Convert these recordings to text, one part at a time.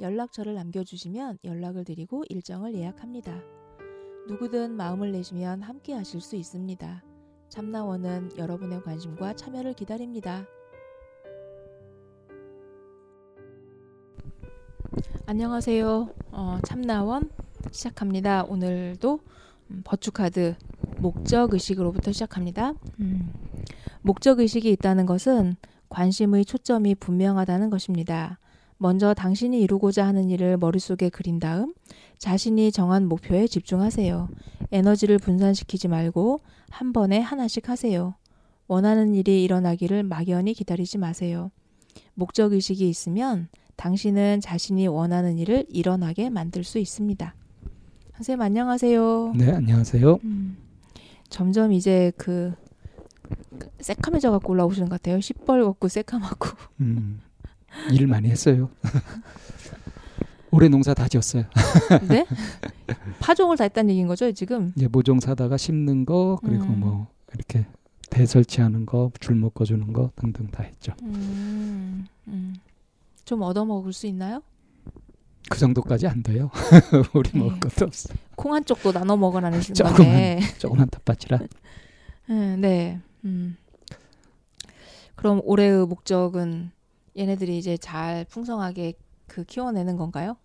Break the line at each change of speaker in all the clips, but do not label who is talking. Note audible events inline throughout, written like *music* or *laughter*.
연락처를 남겨주시면 연락을 드리고 일정을 예약합니다. 누구든 마음을 내시면 함께 하실 수 있습니다. 참나원은 여러분의 관심과 참여를 기다립니다. 안녕하세요. 어, 참나원 시작합니다. 오늘도 음, 버추카드 목적 의식으로부터 시작합니다. 음, 목적 의식이 있다는 것은 관심의 초점이 분명하다는 것입니다. 먼저 당신이 이루고자 하는 일을 머릿속에 그린 다음 자신이 정한 목표에 집중하세요. 에너지를 분산시키지 말고 한 번에 하나씩 하세요. 원하는 일이 일어나기를 막연히 기다리지 마세요. 목적 의식이 있으면 당신은 자신이 원하는 일을 일어나게 만들 수 있습니다. 선생님 안녕하세요.
네, 안녕하세요.
음, 점점 이제 그 새카매져 갖고 올라오시는 것 같아요. 시뻘겋고 새카맣고.
음, 일 많이 했어요. *laughs* 올해 농사 다 지었어요. *laughs*
네? 파종을 다 했다는 얘기인 거죠, 지금?
이제 모종 사다가 심는 거 그리고
음.
뭐 이렇게 대 설치하는 거, 줄 묶어 주는 거 등등 다 했죠.
음, 음. 좀 얻어 먹을 수 있나요?
그 정도까지 안 돼요. *laughs* 우리
네.
먹을 것도 없어.
콩 한 쪽도 나눠 먹어라는
조금만.
건데.
조그만 텃밭이라.
음, 네. 음. 그럼 올해의 목적은 얘네들이 이제 잘 풍성하게 그 키워내는 건가요?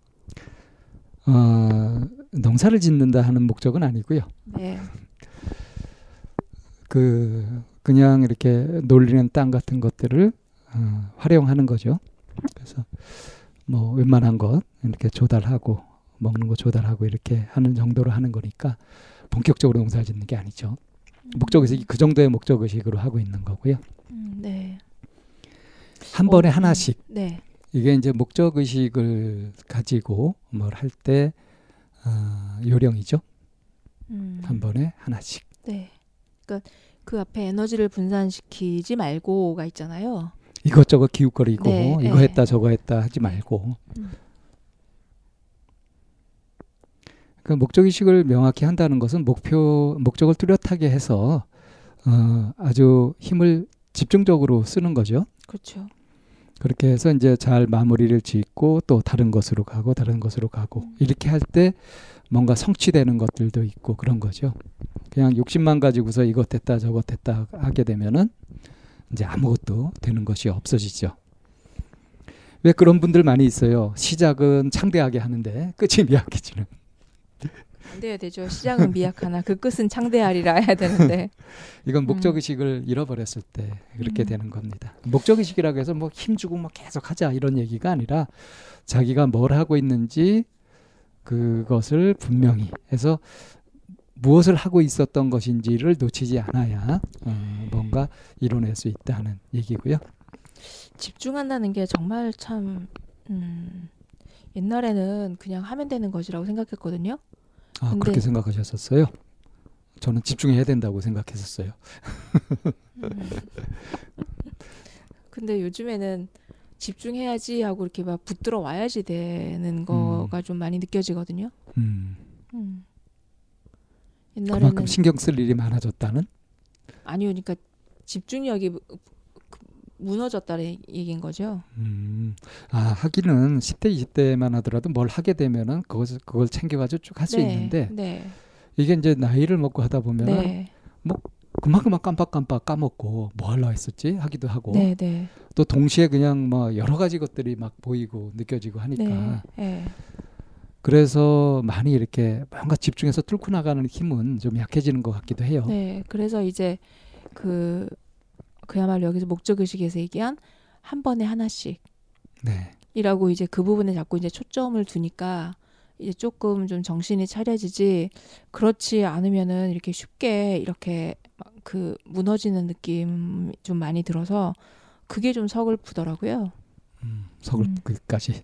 어, 농사를 짓는다 하는 목적은 아니고요.
네.
그 그냥 이렇게 놀리는 땅 같은 것들을 어, 활용하는 거죠. 그래서 뭐 웬만한 것 이렇게 조달하고 먹는 거 조달하고 이렇게 하는 정도로 하는 거니까 본격적으로 농사를 짓는 게 아니죠. 목적 의식이 그 정도의 목적 의식으로 하고 있는 거고요.
음, 네.
한 번에
어, 음,
하나씩
네.
이게 이제 목적 의식을 가지고 뭘 할 때 어, 요령이죠.
음.
한 번에 하나씩.
네. 그러니까 그 앞에 에너지를 분산시키지 말고가 있잖아요.
이것저것 기웃거리고
네,
이거
네.
했다 저거 했다 하지 말고
음.
그 목적 의식을 명확히 한다는 것은 목표 목적을 뚜렷하게 해서 어, 아주 힘을 집중적으로 쓰는 거죠.
그렇죠.
그렇게 해서 이제 잘 마무리를 짓고 또 다른 것으로 가고 다른 것으로 가고
음.
이렇게 할 때 뭔가 성취되는 것들도 있고 그런 거죠. 그냥 욕심만 가지고서 이것 됐다 저것 됐다 하게 되면은 이제 아무것도 되는 것이 없어지죠. 왜 그런 분들 많이 있어요. 시작은 창대하게 하는데 끝이 미약해지는.
안 돼야 되죠. 시작은 미약하나 그 끝은 창대하리라 해야 되는데. *laughs*
이건 목적
음.
의식을 잃어버렸을 때 그렇게
음.
되는 겁니다. 목적 의식이라고 해서 뭐 힘 주고 뭐 계속 하자 이런 얘기가 아니라 자기가 뭘 하고 있는지 그것을 분명히 해서 무엇을 하고 있었던 것인지를 놓치지 않아야 어, 뭔가 이뤄낼 수 있다는 얘기고요.
집중한다는 게 정말 참 음, 옛날에는 그냥 하면 되는 것이라고 생각했거든요.
아,
근데-
그렇게 생각하셨었어요? 저는 집중해야 된다고 생각했었어요.
음. 근데 요즘에는 집중해야지 하고 이렇게 막 붙들어 와야지 되는 거가 좀 많이 느껴지거든요.
음,
음. 옛날에는
그만큼 신경 쓸 일이 많아졌다는?
아니요, 그러니까 집중력이 무- 그- 무너졌다는 얘기인 거죠.
음, 아 하기는 10대 20대만 하더라도 뭘 하게 되면은 그것을 그걸 챙겨 가지고 쭉 할수 있는데
네,
이게 이제 나이를 먹고 하다 보면은
네,
그만큼만 깜빡깜빡 까먹고 뭐 하려 했었지? 하기도 하고.
네, 네,
또 동시에 그냥 뭐 여러 가지 것들이 막 보이고 느껴지고 하니까.
네, 네,
그래서 많이 이렇게 뭔가 집중해서 뚫고 나가는 힘은 좀 약해지는 것 같기도 해요.
네. 그래서 이제 그 그야말로 여기서 목적 의식에서 얘기한 한 번에 하나씩
네.
이라고 이제 그 부분에 자꾸 이제 초점을 두니까 이제 조금 좀 정신이 차려지지 그렇지 않으면은 이렇게 쉽게 이렇게 막그 무너지는 느낌 좀 많이 들어서 그게 좀 서글프더라고요.
음, 서글프기까지.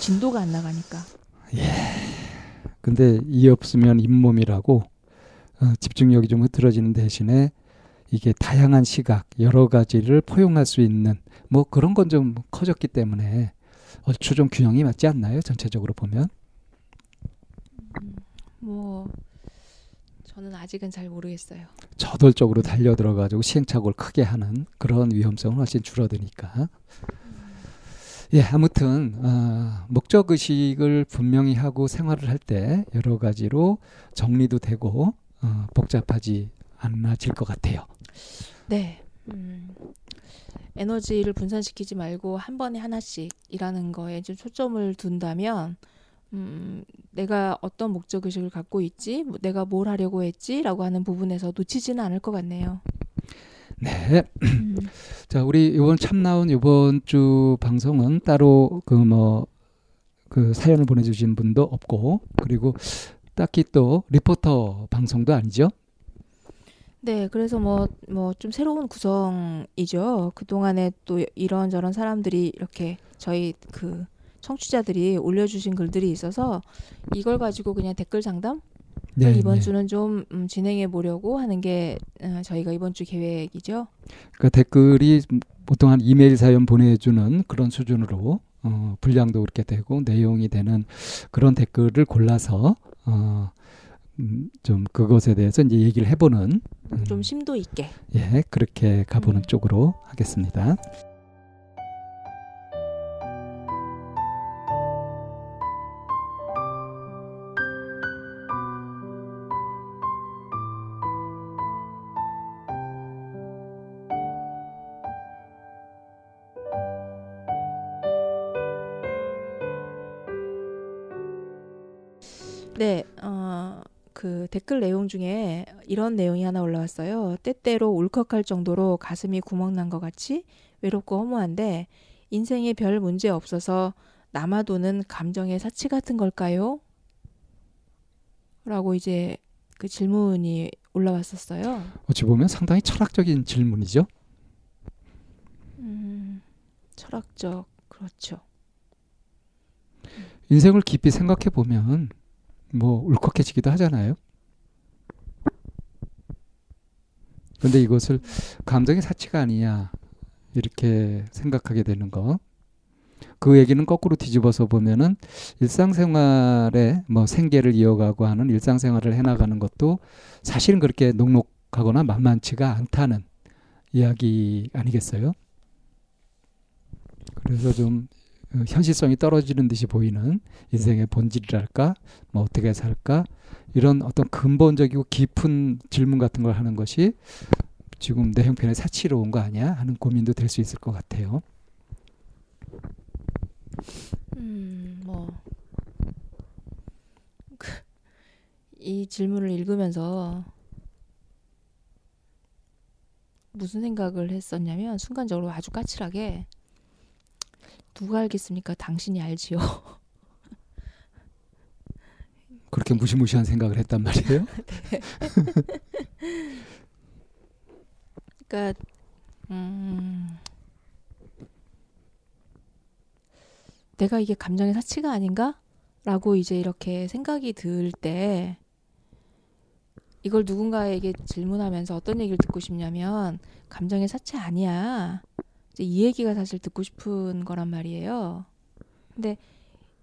진도가 안 나가니까.
예. 근데 이 없으면 잇몸이라고 어, 집중력이 좀 흐트러지는 대신에 이게 다양한 시각 여러 가지를 포용할 수 있는 뭐 그런 건 좀 커졌기 때문에 얼추 좀 균형이 맞지 않나요? 전체적으로 보면.
뭐 저는 아직은 잘 모르겠어요.
저돌적으로 달려 들어가지고 시행착오를 크게 하는 그런 위험성은 훨씬 줄어드니까. 예, 아무튼 어, 목적 의식을 분명히 하고 생활을 할 때 여러 가지로 정리도 되고 어, 복잡하지 않아질 것 같아요.
네. 음, 에너지를 분산시키지 말고 한 번에 하나씩 일하는 거에 좀 초점을 둔다면 음, 내가 어떤 목적 의식을 갖고 있지, 뭐 내가 뭘 하려고 했지라고 하는 부분에서 놓치지는 않을 것 같네요.
네. *clears throat* 자, 우리 이번 참 나온 이번 주 방송은 따로 그 뭐그 그 사연을 보내주신 분도 없고 그리고 딱히 또 리포터 방송도 아니죠.
네, 그래서 뭐 뭐 좀 새로운 구성이죠. 그 동안에 또 이런저런 사람들이 이렇게 저희 그 청취자들이 올려주신 글들이 있어서 이걸 가지고 그냥 댓글 상담 네, 이번 네. 주는 좀 음, 진행해 보려고 하는 게 어, 저희가 이번 주 계획이죠.
그러니까 댓글이 보통 한 이메일 사연 보내주는 그런 수준으로 어, 분량도 그렇게 되고 내용이 되는 그런 댓글을 골라서 어, 음, 좀 그것에 대해서 이제 얘기를 해보는
음, 좀 심도 있게
예 그렇게 가보는 음. 쪽으로 하겠습니다.
그 댓글 내용 중에 이런 내용이 하나 올라왔어요. 때때로 울컥할 정도로 가슴이 구멍난 것 같이 외롭고 허무한데 인생에 별 문제 없어서 남아도는 감정의 사치 같은 걸까요? 라고 이제 그 질문이 올라왔었어요.
어찌 보면 상당히 철학적인 질문이죠.
음, 철학적 그렇죠.
인생을 깊이 생각해 보면 뭐 울컥해지기도 하잖아요. 근데 이것을 감정의 사치가 아니냐 이렇게 생각하게 되는 거. 그 얘기는 거꾸로 뒤집어서 보면은 일상생활에 뭐 생계를 이어가고 하는 일상생활을 해나가는 것도 사실은 그렇게 녹록하거나 만만치가 않다는 이야기 아니겠어요? 그래서 좀 어, 현실성이 떨어지는 듯이 보이는 인생의 본질이랄까, 뭐 어떻게 살까 이런 어떤 근본적이고 깊은 질문 같은 걸 하는 것이 지금 내 형편에 사치로 온거 아니야 하는 고민도 될 수 있을 것 같아요.
음, 뭐. 그, 이 질문을 읽으면서 무슨 생각을 했었냐면 순간적으로 아주 까칠하게 누가 알겠습니까? 당신이 알지요. *laughs*
그렇게 무시무시한 생각을 했단 말이에요? *laughs* 네. *laughs*
그러니까 음, 내가 이게 감정의 사치가 아닌가? 라고 이제 이렇게 생각이 들 때 이걸 누군가에게 질문하면서 어떤 얘기를 듣고 싶냐면 감정의 사치 아니야. 이 얘기가 사실 듣고 싶은 거란 말이에요. 근데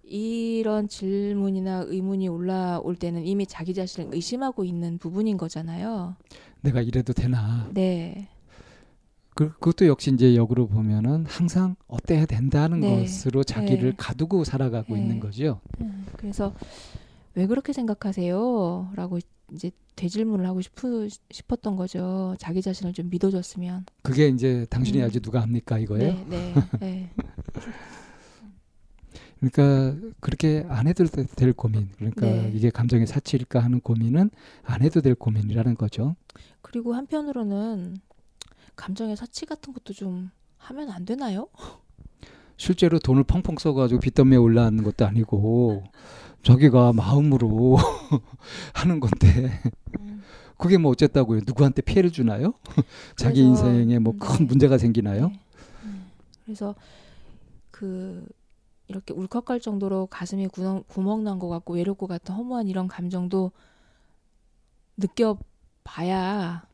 이런 질문이나 의문이 올라올 때는 이미 자기 자신을 의심하고 있는 부분인 거잖아요.
내가 이래도 되나?
네.
그, 그것도 역시 이제 역으로 보면은 항상 어때야 된다는 네. 것으로 자기를 네. 가두고 살아가고 네. 있는 거죠.
음, 그래서 왜 그렇게 생각하세요? 라고 이제 되질문을 하고 싶으, 싶었던 거죠. 자기 자신을 좀 믿어줬으면.
그게 이제 당신이 음. 알지 누가 합니까 이거예요?
네, 네, 네.
그러니까 그렇게 안 해도 될 고민. 그러니까 네. 이게 감정의 사치일까 하는 고민은 안 해도 될 고민이라는 거죠.
그리고 한편으로는 감정의 사치 같은 것도 좀 하면 안 되나요?
실제로 돈을 펑펑 써가지고 빚더미에 올라앉는 것도 아니고 자기가 마음으로 *laughs* 하는 건데 음. 그게 뭐 어쨌다고요? 누구한테 피해를 주나요? *laughs* 자기 인생에 뭐큰 네. 문제가 생기나요? 네.
음. 그래서 그 이렇게 울컥할 정도로 가슴에 구멍, 구멍 난 것 같고 외롭 것 같은 허무한 이런 감정도 느껴봐야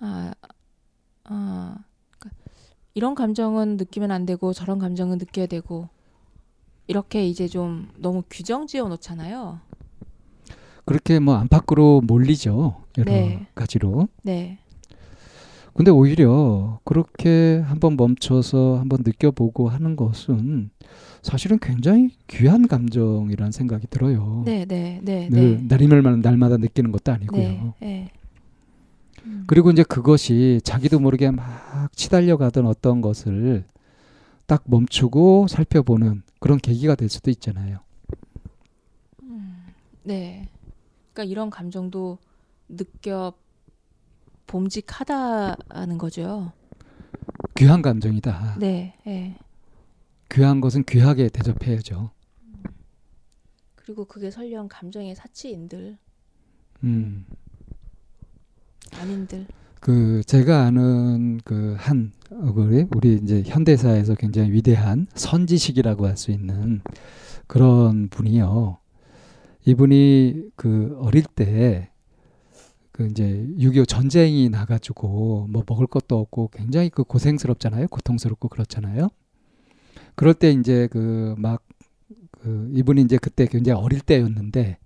아, 아 이런 감정은 느끼면 안 되고 저런 감정은 느껴야 되고 이렇게 이제 좀 너무 규정 지어 놓잖아요.
그렇게 뭐 안팎으로 몰리죠. 여러
네.
가지로.
네.
근데 오히려 그렇게 한번 멈춰서 한번 느껴보고 하는 것은 사실은 굉장히 귀한 감정이라는 생각이 들어요.
네, 네, 네,
늘
네.
날이날마다 날마다 느끼는 것도 아니고요.
네. 네. 음.
그리고 이제 그것이 자기도 모르게 막 치달려 가던 어떤 것을 딱 멈추고 살펴보는 그런 계기가 될 수도 있잖아요.
음, 네. 그러니까 이런 감정도 느껴 봄직하다는 거죠.
귀한 감정이다.
네, 네.
귀한 것은 귀하게 대접해야죠.
그리고 그게 설령 감정의 사치인들
음.
아닌들.
그 제가 아는 그한 우리 우리 이제 현대사에서 굉장히 위대한 선지식이라고 할 수 있는 그런 분이요. 이분이 그 어릴 때 그 이제 6.25 전쟁이 나가지고 뭐 먹을 것도 없고 굉장히 그 고생스럽잖아요. 고통스럽고 그렇잖아요. 그럴 때 이제 그 막그 이분이 이제 그때 굉장히 어릴 때였는데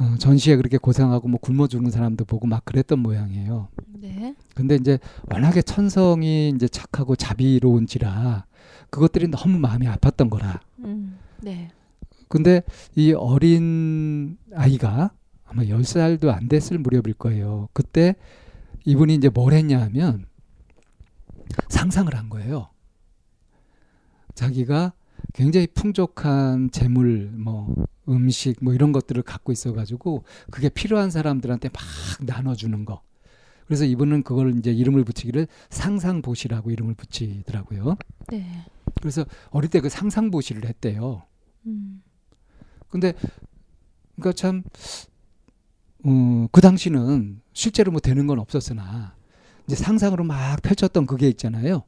어, 전시에 그렇게 고생하고 뭐 굶어 죽는 사람도 보고 막 그랬던 모양이에요.
네.
근데 이제 워낙에 천성이 이제 착하고 자비로운지라 그것들이 너무 마음이 아팠던 거라.
음, 네.
근데 이 어린 아이가 아마 10살도 안 됐을 무렵일 거예요. 그때 이분이 이제 뭘 했냐 하면 상상을 한 거예요. 자기가 굉장히 풍족한 재물, 뭐 음식, 뭐 이런 것들을 갖고 있어가지고 그게 필요한 사람들한테 막 나눠주는 거. 그래서 이분은 그걸 이제 이름을 붙이기를 상상보시라고 이름을 붙이더라고요.
네.
그래서 어릴 때 그 상상보시를 했대요.
음,
근데 그러니까 참, 어, 그 당시는 실제로 뭐 되는 건 없었으나 이제 상상으로 막 펼쳤던 그게 있잖아요.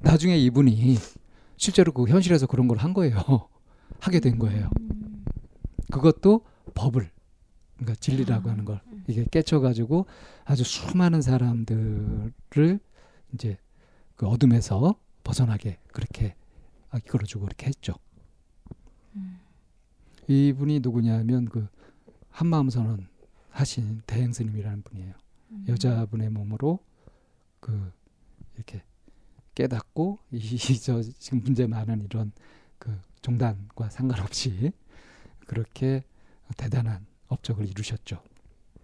나중에 이분이 실제로 그 현실에서 그런 걸 한 거예요. *laughs* 하게 된 거예요.
음,
그것도 법을 그러니까 진리라고
아,
하는 걸
음.
이게 깨쳐가지고 아주 수많은 사람들을 이제 그 어둠에서 벗어나게 그렇게 이끌어주고 그렇게 했죠.
음.
이분이 누구냐면 그 한마음 선언 하신 대행 스님이라는 분이에요.
음.
여자분의 몸으로 그 이렇게 깨닫고 이 저 지금 문제 많은 이런 그 종단과 상관없이 그렇게 대단한 업적을 이루셨죠.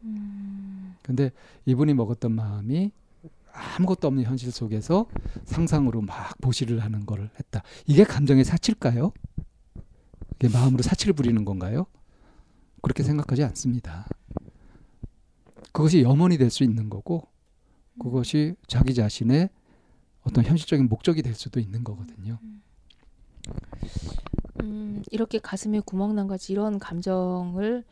음,
근데 이분이 먹었던 마음이 아무것도 없는 현실 속에서 상상으로 막 보시를 하는 거를 했다. 이게 감정의 사치일까요? 이게 마음으로 사치를 부리는 건가요? 그렇게 생각하지 않습니다. 그것이 염원이 될 수 있는 거고 그것이 자기 자신의 어떤 현실적인 목적이 될 수도 있는 거거든요.
음, 이렇게 가슴에 구멍 난 같이 이런 감정을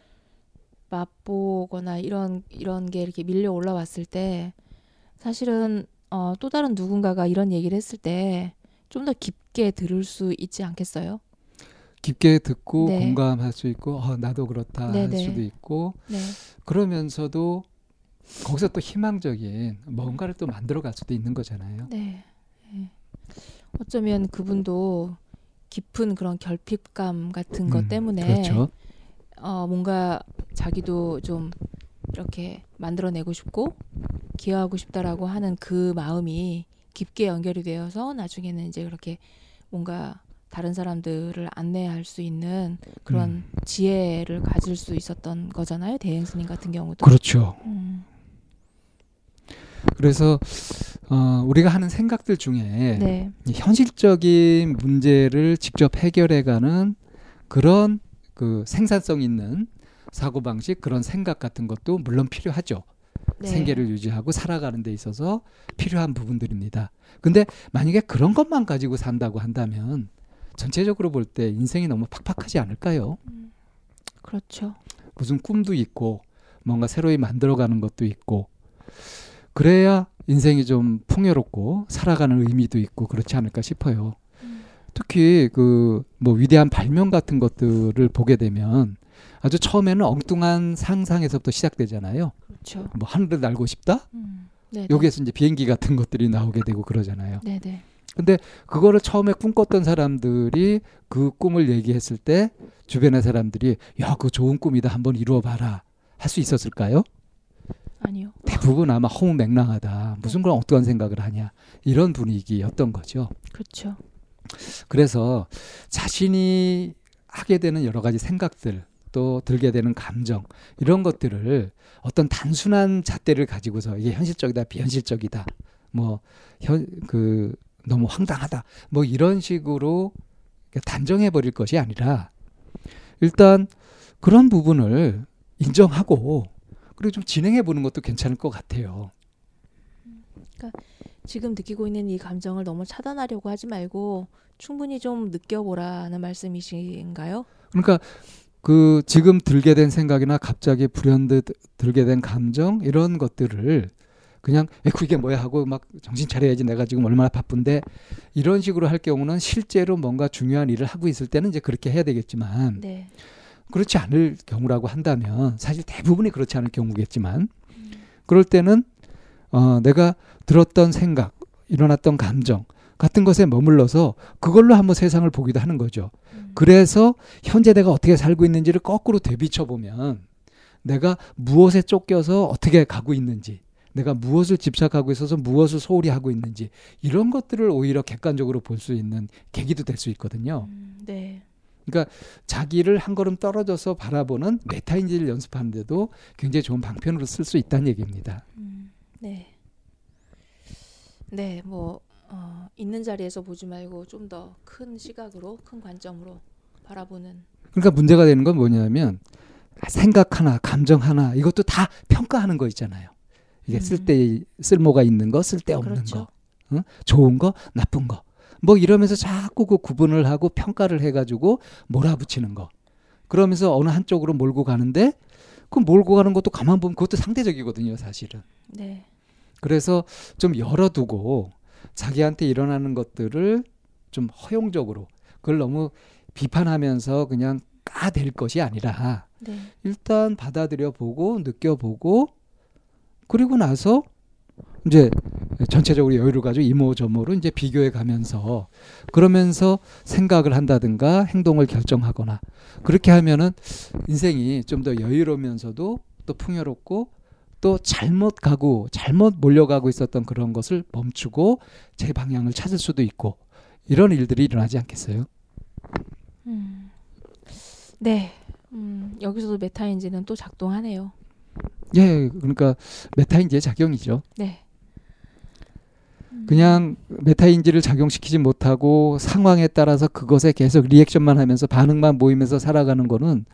맛보거나 이런 이런 게 이렇게 밀려 올라왔을 때 사실은 어, 또 다른 누군가가 이런 얘기를 했을 때 좀 더 깊게 들을 수 있지 않겠어요?
깊게 듣고
네.
공감할 수 있고 어, 나도 그렇다 할
네네.
수도 있고
네.
그러면서도 거기서 또 희망적인 뭔가를 또 만들어 갈 수도 있는 거잖아요.
네. 네. 어쩌면 그분도 깊은 그런 결핍감 같은 것
음,
때문에
그렇죠.
어, 뭔가 자기도 좀 이렇게 만들어내고 싶고 기여하고 싶다라고 하는 그 마음이 깊게 연결이 되어서 나중에는 이제 그렇게 뭔가 다른 사람들을 안내할 수 있는 그런
음.
지혜를 가질 수 있었던 거잖아요. 대행 스님 같은 경우도.
그렇죠.
음,
그래서 어, 우리가 하는 생각들 중에
네.
이 현실적인 문제를 직접 해결해가는 그런 그 생산성 있는 사고 방식 그런 생각 같은 것도 물론 필요하죠.
네.
생계를 유지하고 살아가는 데 있어서 필요한 부분들입니다. 근데 만약에 그런 것만 가지고 산다고 한다면 전체적으로 볼 때 인생이 너무 팍팍하지 않을까요?
그렇죠.
무슨 꿈도 있고 뭔가 새로이 만들어가는 것도 있고 그래야 인생이 좀 풍요롭고 살아가는 의미도 있고 그렇지 않을까 싶어요.
음.
특히 그 뭐 위대한 발명 같은 것들을 보게 되면 아주 처음에는 엉뚱한 상상에서부터 시작되잖아요.
그렇죠.
뭐 하늘을 날고 싶다?
음. 네.
여기에서 이제 비행기 같은 것들이 나오게 되고 그러잖아요.
네, 네.
근데 그거를 처음에 꿈꿨던 사람들이 그 꿈을 얘기했을 때 주변의 사람들이 야, 그거 좋은 꿈이다. 한번 이루어 봐라. 할 수 있었을까요?
아니요.
대부분 아마 허무맹랑하다. 무슨 그런 엉뚱한 생각을 하냐. 이런 분위기였던 거죠.
그렇죠.
그래서 자신이 하게 되는 여러 가지 생각들 또 들게 되는 감정 이런 것들을 어떤 단순한 잣대를 가지고서 이게 현실적이다 비현실적이다 뭐 현 그 너무 황당하다 뭐 이런 식으로 단정해 버릴 것이 아니라 일단 그런 부분을 인정하고 그리고 좀 진행해 보는 것도 괜찮을 것 같아요.
지금 느끼고 있는 이 감정을 너무 차단하려고 하지 말고 충분히 좀 느껴보라는 말씀이신가요?
그러니까 그 지금 들게 된 생각이나 갑자기 불현듯 들게 된 감정 이런 것들을 그냥 *laughs* 에 그게 뭐야 하고 막 정신 차려야지 내가 지금 얼마나 바쁜데 이런 식으로 할 경우는 실제로 뭔가 중요한 일을 하고 있을 때는 이제 그렇게 해야 되겠지만
네.
그렇지 않을 경우라고 한다면 사실 대부분이 그렇지 않을 경우겠지만 그럴 때는 어 내가 들었던 생각 일어났던 감정 같은 것에 머물러서 그걸로 한번 세상을 보기도 하는 거죠.
음.
그래서 현재 내가 어떻게 살고 있는지를 거꾸로 되비쳐 보면 내가 무엇에 쫓겨서 어떻게 가고 있는지 내가 무엇을 집착하고 있어서 무엇을 소홀히 하고 있는지 이런 것들을 오히려 객관적으로 볼 수 있는 계기도 될 수 있거든요.
음, 네.
자기를 한 걸음 떨어져서 바라보는 메타인지를 연습하는데도 굉장히 좋은 방편으로 쓸 수 있다는 얘기입니다.
음, 네. 네, 뭐 어, 있는 자리에서 보지 말고 좀 더 큰 시각으로, 큰 관점으로 바라보는.
그러니까 문제가 되는 건 뭐냐면 생각 하나, 감정 하나 이것도 다 평가하는 거 있잖아요. 이게
음.
쓸데 쓸모가 있는 거, 쓸데없는
그렇죠.
거, 응? 좋은 거, 나쁜 거. 뭐 이러면서 자꾸 그 구분을 하고 평가를 해가지고 몰아붙이는 거. 그러면서 어느 한쪽으로 몰고 가는데 그 몰고 가는 것도 가만 보면 그것도 상대적이거든요, 사실은.
네.
그래서 좀 열어두고 자기한테 일어나는 것들을 좀 허용적으로 그걸 너무 비판하면서 그냥 까댈 것이 아니라
네.
일단 받아들여 보고 느껴보고 그리고 나서 이제 전체적으로 여유를 가지고 이모저모로 이제 비교해 가면서 그러면서 생각을 한다든가 행동을 결정하거나 그렇게 하면은 인생이 좀 더 여유로우면서도 또 풍요롭고 또 잘못 가고 잘못 몰려가고 있었던 그런 것을 멈추고 제 방향을 찾을 수도 있고 이런 일들이 일어나지 않겠어요?
음. 네. 음, 여기서도 메타인지는 또 작동하네요.
예, 그러니까 메타인지의 작용이죠.
네. 음.
그냥 메타인지를 작용시키지 못하고 상황에 따라서 그것에 계속 리액션만 하면서 반응만 보이면서 살아가는 거는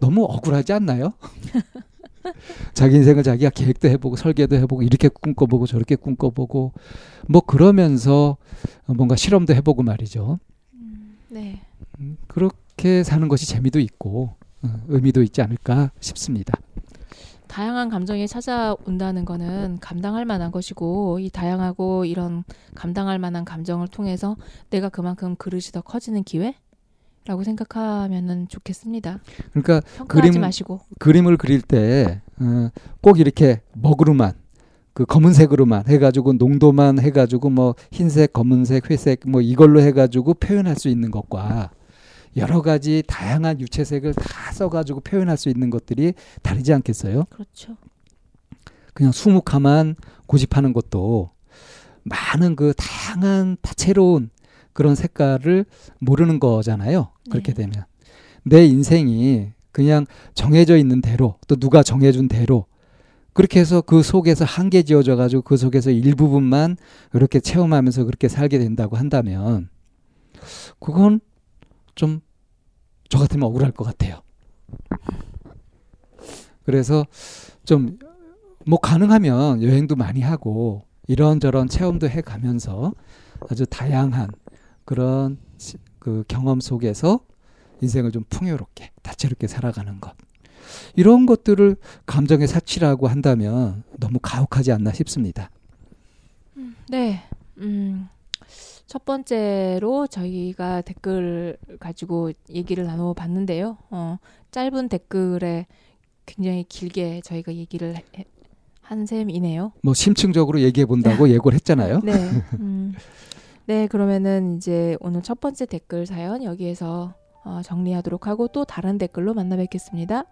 너무 억울하지 않나요? *laughs* 자기 인생을 자기가 계획도 해보고 설계도 해보고 이렇게 꿈꿔보고 저렇게 꿈꿔보고 뭐 그러면서 뭔가 실험도 해보고 말이죠.
음, 네.
음, 그렇게 사는 것이 재미도 있고 어, 의미도 있지 않을까 싶습니다.
다양한 감정이 찾아온다는 거는 감당할 만한 것이고 이 다양하고 이런 감당할 만한 감정을 통해서 내가 그만큼 그릇이 더 커지는 기회 라고 생각하면은 좋겠습니다.
그러니까 그림-
마시고.
그림을 그릴 때꼭 이렇게 먹으로만 그 검은색으로만 해가지고 농도만 해가지고 뭐 흰색, 검은색, 회색 뭐 이걸로 해가지고 표현할 수 있는 것과 여러 가지 다양한 유채색을 다 써가지고 표현할 수 있는 것들이 다르지 않겠어요?
그렇죠.
그냥 수묵화만 고집하는 것도 많은 그 다양한 다채로운 그런 색깔을 모르는 거잖아요. 그렇게
네.
되면 내 인생이 그냥 정해져 있는 대로 또 누가 정해준 대로 그렇게 해서 그 속에서 한계 지어져 가지고 그 속에서 일부분만 이렇게 체험하면서 그렇게 살게 된다고 한다면 그건 좀 저 같으면 억울할 것 같아요. 그래서 좀 뭐 가능하면 여행도 많이 하고 이런저런 체험도 해 가면서 아주 다양한 그런 시- 그 경험 속에서 인생을 좀 풍요롭게 다채롭게 살아가는 것 이런 것들을 감정의 사치라고 한다면 너무 가혹하지 않나 싶습니다.
네. 음. 첫 번째로 저희가 댓글 가지고 얘기를 나눠 봤는데요. 어, 짧은 댓글에 굉장히 길게 저희가 얘기를 해- 한 셈이네요.
뭐 심층적으로 얘기해 본다고 예고를 했잖아요.
네. *laughs* 음, 네, 그러면은 이제 오늘 첫 번째 댓글 사연 여기에서 어, 정리하도록 하고 또 다른 댓글로 만나 뵙겠습니다.